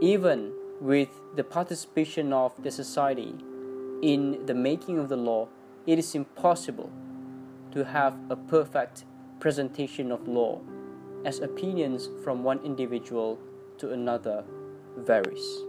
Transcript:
Even with the participation of the society in the making of the law, it is impossible to have a perfect presentation of law, as opinions from one individual to another varies.